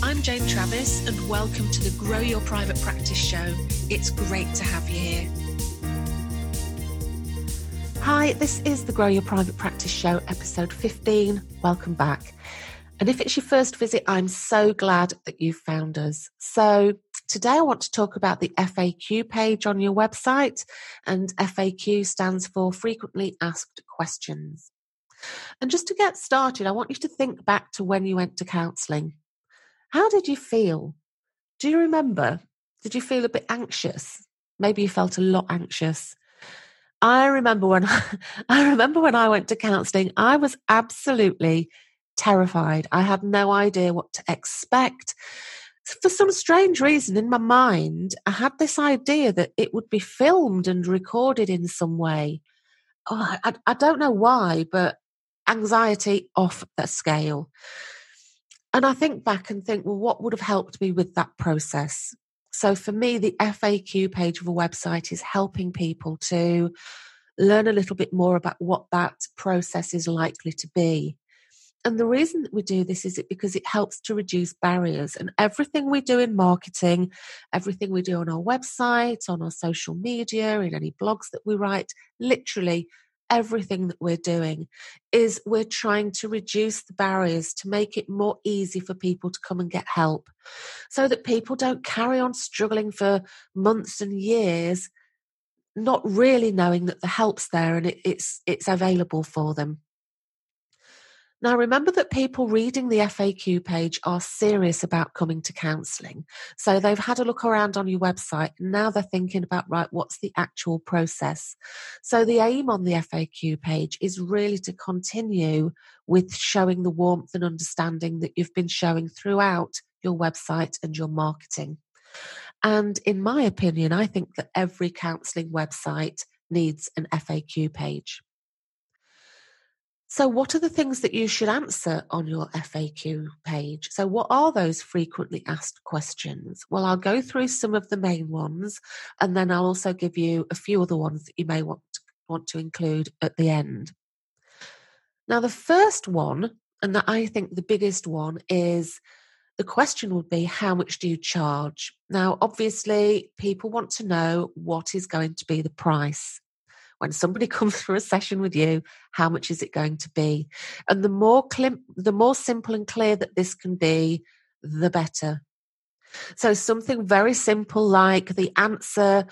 I'm Jane Travis, and welcome to the Grow Your Private Practice Show. It's great to have you here. Hi, this is the Grow Your Private Practice Show, episode 15. Welcome back. And if it's your first visit, I'm so glad that you've found us. So, today I want to talk about the FAQ page on your website, and FAQ stands for Frequently Asked Questions. And just to get started, I want you to think back to when you went to counselling. How did you feel? Do you remember? Did you feel a bit anxious? Maybe you felt a lot anxious. I remember when I remember when I went to counselling, I was absolutely terrified. I had no idea what to expect. For some strange reason in my mind, I had this idea that it would be filmed and recorded in some way. Oh, I, I don't know why, but anxiety off the scale. And I think back and think, well, what would have helped me with that process? So for me, the FAQ page of a website is helping people to learn a little bit more about what that process is likely to be. And the reason that we do this is it because it helps to reduce barriers. And everything we do in marketing, everything we do on our website, on our social media, in any blogs that we write, literally everything that we're doing is we're trying to reduce the barriers to make it more easy for people to come and get help so that people don't carry on struggling for months and years not really knowing that the help's there and it, it's it's available for them now, remember that people reading the FAQ page are serious about coming to counselling. So they've had a look around on your website and now they're thinking about, right, what's the actual process? So the aim on the FAQ page is really to continue with showing the warmth and understanding that you've been showing throughout your website and your marketing. And in my opinion, I think that every counselling website needs an FAQ page. So, what are the things that you should answer on your FAQ page? So, what are those frequently asked questions? Well, I'll go through some of the main ones, and then I'll also give you a few other ones that you may want to, want to include at the end. Now, the first one, and that I think the biggest one, is the question would be how much do you charge? Now, obviously, people want to know what is going to be the price when somebody comes for a session with you, how much is it going to be? And the more clim- the more simple and clear that this can be, the better. So something very simple like the answer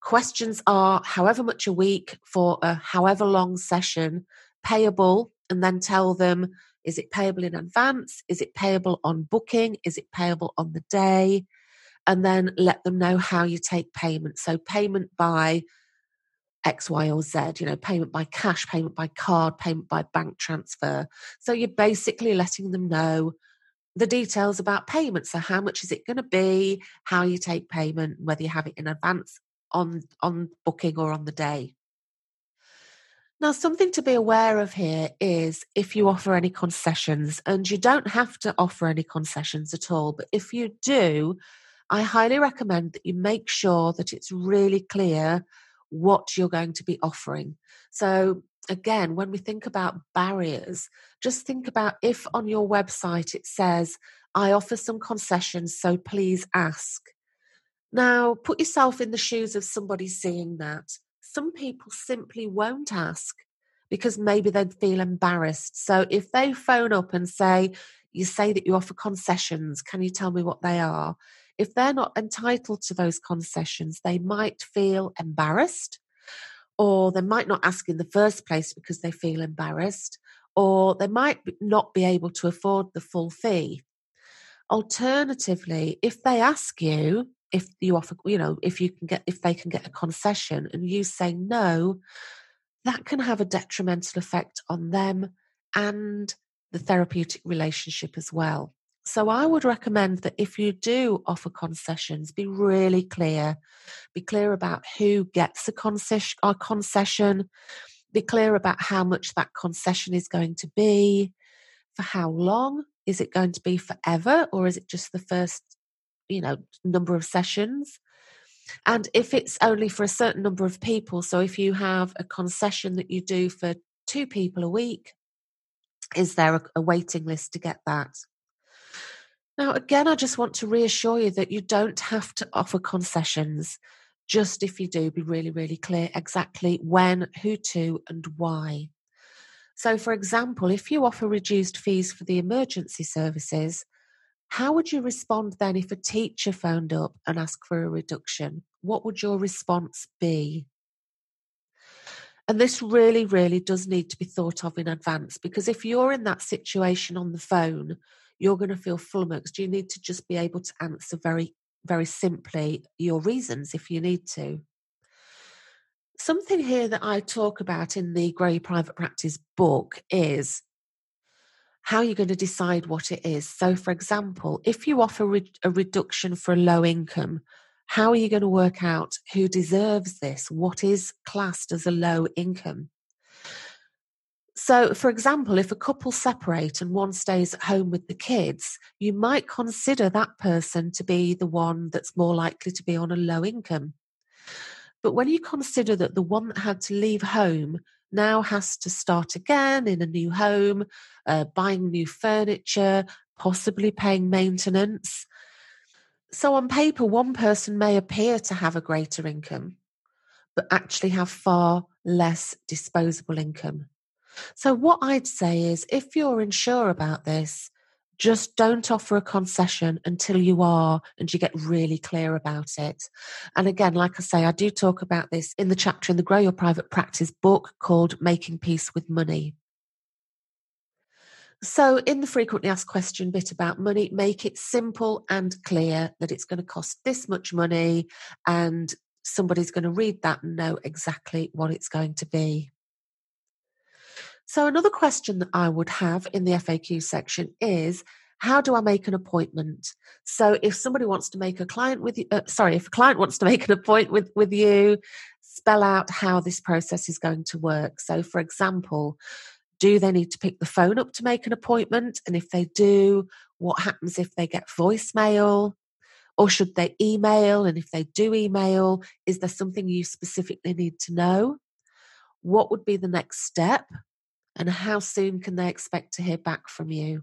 questions are however much a week for a however long session, payable, and then tell them is it payable in advance? Is it payable on booking? Is it payable on the day? And then let them know how you take payment. So, payment by X, Y, or Z, you know, payment by cash, payment by card, payment by bank transfer. So you're basically letting them know the details about payment. So how much is it going to be, how you take payment, whether you have it in advance on on booking or on the day. Now, something to be aware of here is if you offer any concessions, and you don't have to offer any concessions at all, but if you do, I highly recommend that you make sure that it's really clear what you're going to be offering. So, again, when we think about barriers, just think about if on your website it says, I offer some concessions, so please ask. Now, put yourself in the shoes of somebody seeing that. Some people simply won't ask because maybe they'd feel embarrassed. So if they phone up and say, You say that you offer concessions, can you tell me what they are? If they're not entitled to those concessions, they might feel embarrassed, or they might not ask in the first place because they feel embarrassed, or they might not be able to afford the full fee. Alternatively, if they ask you, if you offer, you know, if you can get, if they can get a concession and you say no, that can have a detrimental effect on them and the therapeutic relationship as well. So I would recommend that if you do offer concessions, be really clear. Be clear about who gets a concession, a concession. Be clear about how much that concession is going to be, for how long. Is it going to be forever or is it just the first, you know, number of sessions? And if it's only for a certain number of people, so if you have a concession that you do for two people a week, is there a, a waiting list to get that? Now, again, I just want to reassure you that you don't have to offer concessions. Just if you do, be really, really clear exactly when, who to, and why. So, for example, if you offer reduced fees for the emergency services, how would you respond then if a teacher phoned up and asked for a reduction? What would your response be? And this really, really does need to be thought of in advance because if you're in that situation on the phone, you're going to feel flummoxed. You need to just be able to answer very, very simply your reasons if you need to. Something here that I talk about in the Your Private Practice book is how you're going to decide what it is. So, for example, if you offer re- a reduction for a low income, how are you going to work out who deserves this? What is classed as a low income? So, for example, if a couple separate and one stays at home with the kids, you might consider that person to be the one that's more likely to be on a low income. But when you consider that the one that had to leave home now has to start again in a new home, uh, buying new furniture, possibly paying maintenance. So, on paper, one person may appear to have a greater income, but actually have far less disposable income. So, what I'd say is if you're unsure about this, just don't offer a concession until you are and you get really clear about it. And again, like I say, I do talk about this in the chapter in the Grow Your Private Practice book called Making Peace with Money. So, in the frequently asked question bit about money, make it simple and clear that it's going to cost this much money and somebody's going to read that and know exactly what it's going to be. So, another question that I would have in the FAQ section is how do I make an appointment? So, if somebody wants to make a client with you, uh, sorry, if a client wants to make an appointment with, with you, spell out how this process is going to work. So, for example, do they need to pick the phone up to make an appointment? And if they do, what happens if they get voicemail? Or should they email? And if they do email, is there something you specifically need to know? What would be the next step? And how soon can they expect to hear back from you?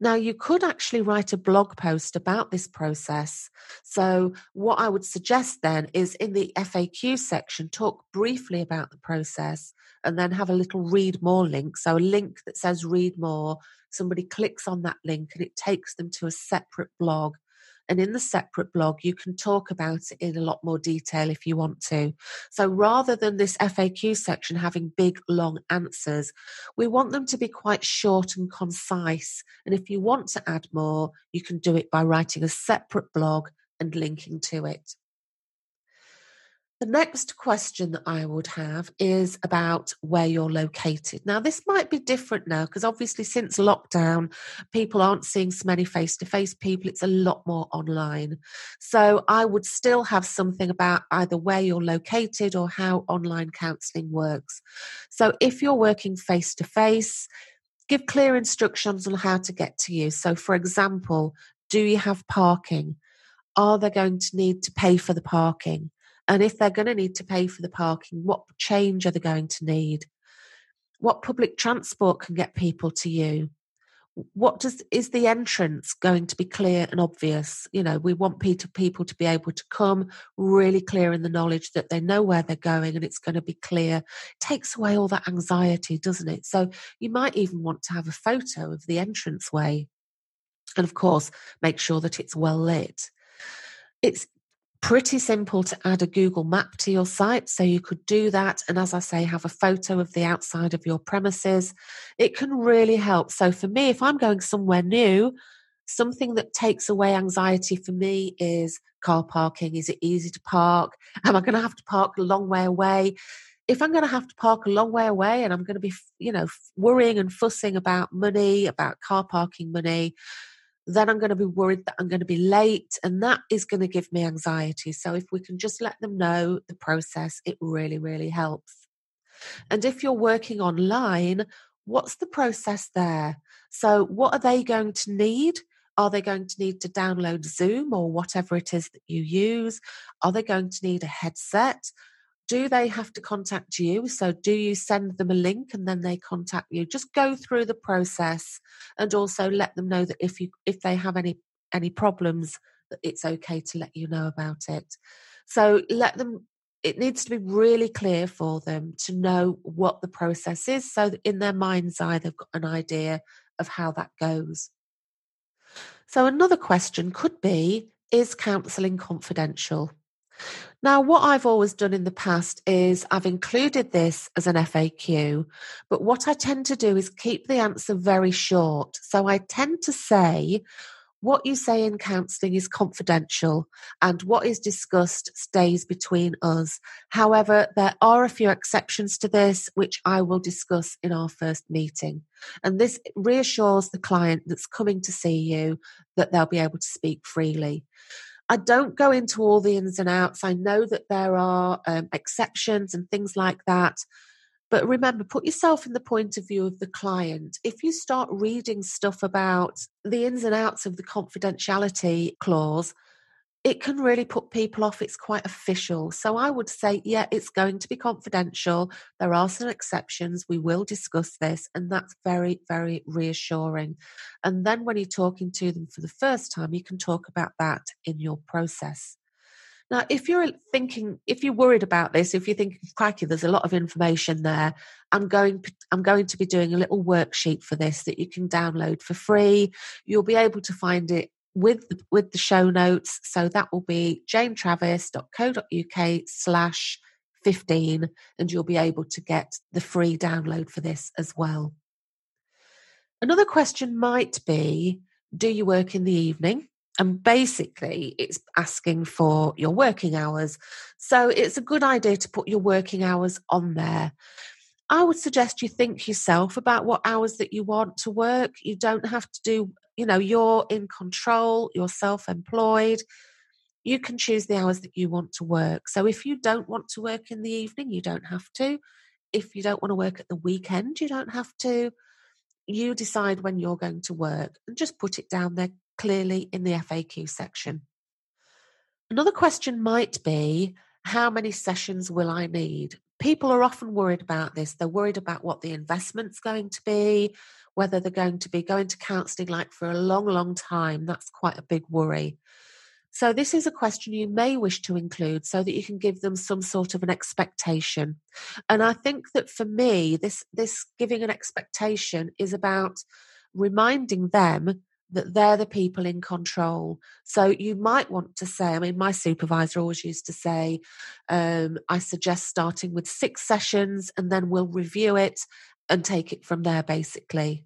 Now, you could actually write a blog post about this process. So, what I would suggest then is in the FAQ section, talk briefly about the process and then have a little read more link. So, a link that says read more, somebody clicks on that link and it takes them to a separate blog and in the separate blog, you can talk about it in a lot more detail if you want to. So rather than this FAQ section having big, long answers, we want them to be quite short and concise. And if you want to add more, you can do it by writing a separate blog and linking to it. The next question that I would have is about where you're located. Now, this might be different now because obviously, since lockdown, people aren't seeing so many face to face people. It's a lot more online. So, I would still have something about either where you're located or how online counselling works. So, if you're working face to face, give clear instructions on how to get to you. So, for example, do you have parking? Are they going to need to pay for the parking? And if they're going to need to pay for the parking, what change are they going to need? What public transport can get people to you? What does is the entrance going to be clear and obvious? You know, we want people to be able to come really clear in the knowledge that they know where they're going and it's going to be clear. It takes away all that anxiety, doesn't it? So you might even want to have a photo of the entrance way. And of course, make sure that it's well lit. It's pretty simple to add a Google map to your site. So you could do that. And as I say, have a photo of the outside of your premises. It can really help. So for me, if I'm going somewhere new, something that takes away anxiety for me is car parking. Is it easy to park? Am I going to have to park a long way away? if I'm going to have to park a long way away and I'm going to be, you know, worrying and fussing about money, about car parking money, then I'm going to be worried that I'm going to be late. And that is going to give me anxiety. So if we can just let them know the process, it really, really helps. And if you're working online, what's the process there? So, what are they going to need? Are they going to need to download Zoom or whatever it is that you use? Are they going to need a headset? Do they have to contact you? So, do you send them a link and then they contact you? Just go through the process and also let them know that if you if they have any any problems, that it's okay to let you know about it. So, let them it needs to be really clear for them to know what the process is so that in their mind's eye they've got an idea of how that goes. So, another question could be Is counselling confidential? Now, what I've always done in the past is I've included this as an FAQ, but what I tend to do is keep the answer very short. So I tend to say, what you say in counselling is confidential and what is discussed stays between us. However, there are a few exceptions to this, which I will discuss in our first meeting. And this reassures the client that's coming to see you that they'll be able to speak freely. I don't go into all the ins and outs. I know that there are um, exceptions and things like that. But remember, put yourself in the point of view of the client. If you start reading stuff about the ins and outs of the confidentiality clause, it can really put people off. It's quite official. So I would say, yeah, it's going to be confidential. There are some exceptions. We will discuss this. And that's very, very reassuring. And then when you're talking to them for the first time, you can talk about that in your process. Now, if you're thinking, if you're worried about this, if you think, crikey, there's a lot of information there, I'm going, I'm going to be doing a little worksheet for this that you can download for free. You'll be able to find it with with the show notes. So that will be janetravis.co.uk slash 15 and you'll be able to get the free download for this as well. Another question might be, do you work in the evening? And basically, it's asking for your working hours. So it's a good idea to put your working hours on there. I would suggest you think yourself about what hours that you want to work. You don't have to do, you know, you're in control, you're self employed. You can choose the hours that you want to work. So if you don't want to work in the evening, you don't have to. If you don't want to work at the weekend, you don't have to. You decide when you're going to work and just put it down there clearly in the FAQ section. Another question might be how many sessions will I need? People are often worried about this. They're worried about what the investment's going to be, whether they're going to be going to counselling like for a long, long time. That's quite a big worry. So, this is a question you may wish to include so that you can give them some sort of an expectation. And I think that for me, this, this giving an expectation is about reminding them that they're the people in control. So you might want to say, I mean, my supervisor always used to say, um, I suggest starting with six sessions and then we'll review it and take it from there, basically.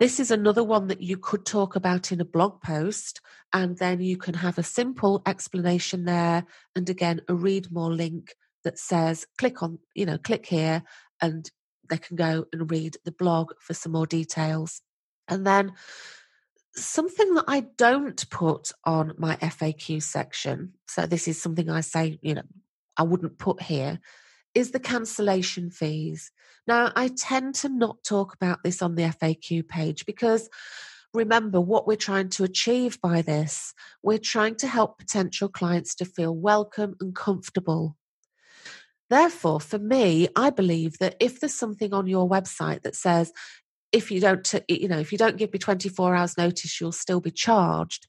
This is another one that you could talk about in a blog post, and then you can have a simple explanation there, and again, a read more link that says, click on, you know, click here, and they can go and read the blog for some more details. And then something that I don't put on my FAQ section, so this is something I say, you know, I wouldn't put here, is the cancellation fees. Now, I tend to not talk about this on the FAQ page because remember what we're trying to achieve by this. We're trying to help potential clients to feel welcome and comfortable. Therefore, for me, I believe that if there's something on your website that says, if you don't you know if you don't give me 24 hours notice you'll still be charged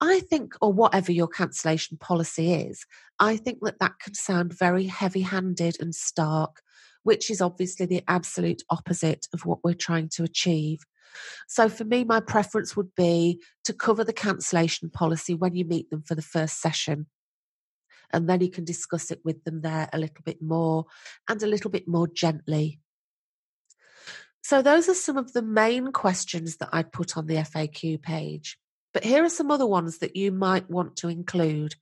i think or whatever your cancellation policy is i think that that can sound very heavy handed and stark which is obviously the absolute opposite of what we're trying to achieve so for me my preference would be to cover the cancellation policy when you meet them for the first session and then you can discuss it with them there a little bit more and a little bit more gently so, those are some of the main questions that I'd put on the FAQ page. But here are some other ones that you might want to include.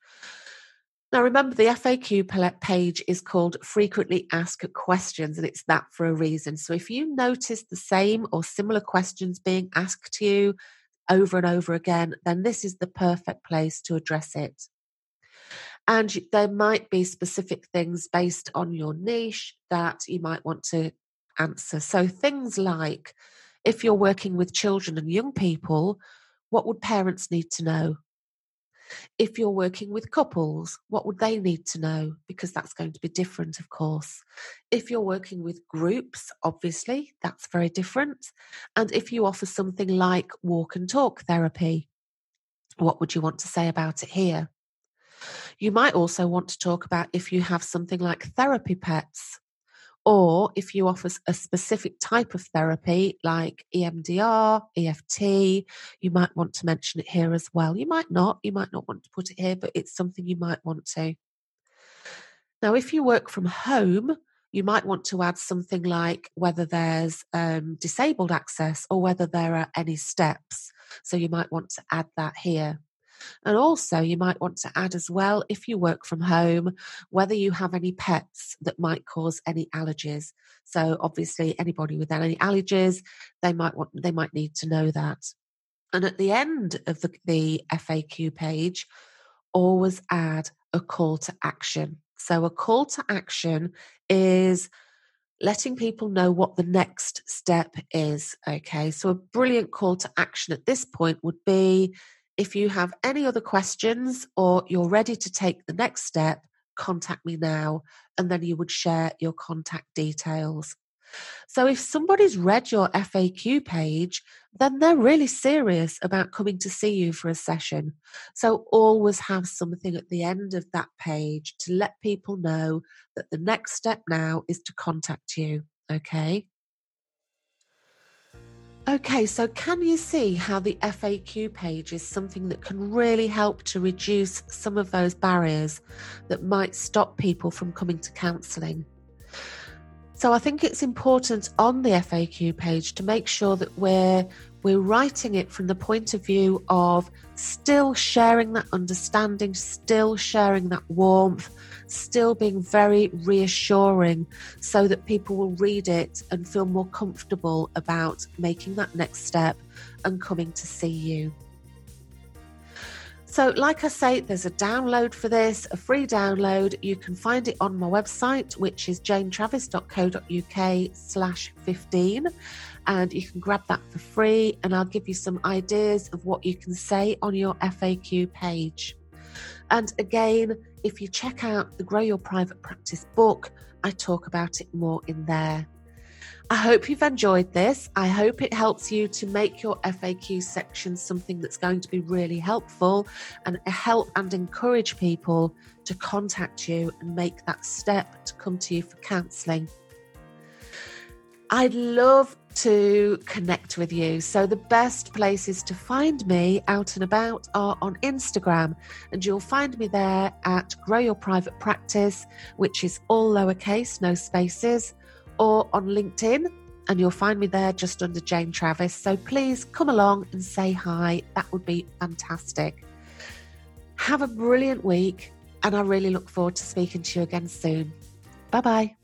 Now, remember, the FAQ page is called Frequently Asked Questions, and it's that for a reason. So, if you notice the same or similar questions being asked to you over and over again, then this is the perfect place to address it. And there might be specific things based on your niche that you might want to answer. So, things like if you're working with children and young people, what would parents need to know? If you're working with couples, what would they need to know? Because that's going to be different, of course. If you're working with groups, obviously, that's very different. And if you offer something like walk and talk therapy, what would you want to say about it here? You might also want to talk about if you have something like therapy pets, or if you offer a specific type of therapy like EMDR, EFT, you might want to mention it here as well. You might not, you might not want to put it here, but it's something you might want to. Now, if you work from home, you might want to add something like whether there's um, disabled access or whether there are any steps. So you might want to add that here. And also, you might want to add as well, if you work from home, whether you have any pets that might cause any allergies. So, obviously, anybody with any allergies, they might want, they might need to know that. And at the end of the, the FAQ page, always add a call to action. So, a call to action is letting people know what the next step is. Okay, so a brilliant call to action at this point would be if you have any other questions or you're ready to take the next step, contact me now. And then you would share your contact details. So if somebody's read your FAQ page, then they're really serious about coming to see you for a session. So always have something at the end of that page to let people know that the next step now is to contact you. Okay. Okay, so can you see how the FAQ page is something that can really help to reduce some of those barriers that might stop people from coming to counselling? So I think it's important on the FAQ page to make sure that we're we're writing it from the point of view of still sharing that understanding, still sharing that warmth, still being very reassuring so that people will read it and feel more comfortable about making that next step and coming to see you. So, like I say, there's a download for this, a free download. You can find it on my website, which is janetravis.co.uk slash 15. And you can grab that for free, and I'll give you some ideas of what you can say on your FAQ page. And again, if you check out the Grow Your Private Practice book, I talk about it more in there. I hope you've enjoyed this. I hope it helps you to make your FAQ section something that's going to be really helpful and help and encourage people to contact you and make that step to come to you for counselling. I'd love to connect with you. So, the best places to find me out and about are on Instagram, and you'll find me there at Grow Your Private Practice, which is all lowercase, no spaces or on LinkedIn, and you'll find me there just under Jane Travis. So please come along and say hi. That would be fantastic. Have a brilliant week, and I really look forward to speaking to you again soon. Bye bye.